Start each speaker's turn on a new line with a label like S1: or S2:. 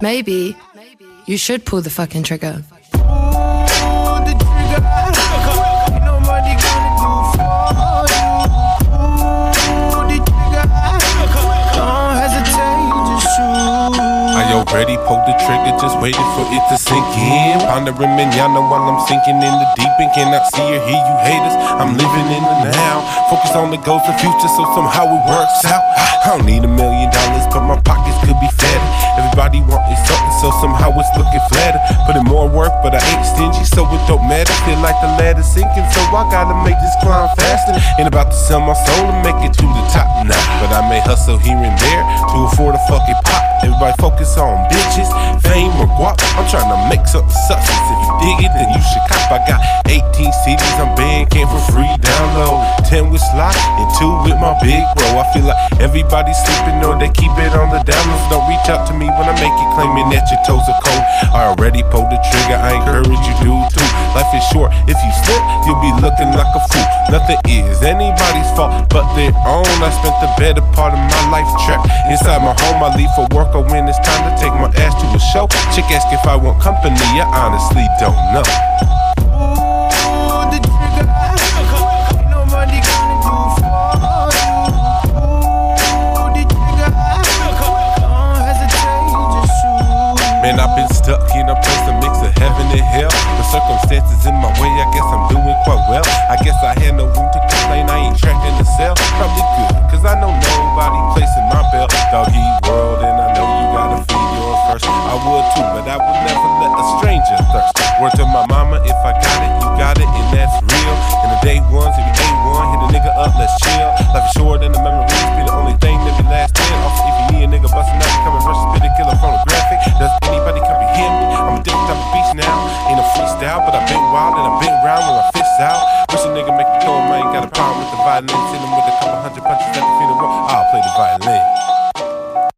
S1: maybe you should pull the fucking trigger.
S2: Already pulled the trigger, just waiting for it to sink in. Pondering manana while I'm sinking in the deep end. Cannot see or hear you haters. I'm living in the now. Focus on the goals of future, so somehow it works out. I don't need a million dollars, but my pockets could be fatter. Everybody so somehow it's looking flatter. Put in more work, but I ain't stingy, so it don't matter. Feel like the ladder's sinking, so I gotta make this climb faster. Ain't about to sell my soul and make it to the top now. But I may hustle here and there to afford a fucking pop. Everybody focus on bitches, fame, or guap. I'm trying to make something substance. If you dig it, then you should cop. I got 18 CDs I'm banned, came for free download. 10 with Sly and 2 with my big bro. I feel like everybody's sleeping or they keep it on the downloads. Don't reach out to me when I make it claiming that your toes are cold. I already pulled the trigger, I encourage you to too. Life is short, if you slip, you'll be looking like a fool. Nothing is anybody's fault but their own. I spent the better part of my life trapped inside my home. I leave for work or when it's time to take my ass to a show. Chick ask if I want company, I honestly don't know. Man, I've been stuck in a place, a mix of heaven and hell. The circumstances in my way, I guess I'm doing quite well. I guess I had no room to complain, I ain't trapped in the cell. Probably good, cause I know nobody placing my bell. Dog eat world, and I know you gotta feed yours first. I would too, but I would never and I've been round with my fists out. Wish a nigga make me throw I ain't got a problem with the violence. Hit him with a couple hundred punches at the funeral. I'll play the violin.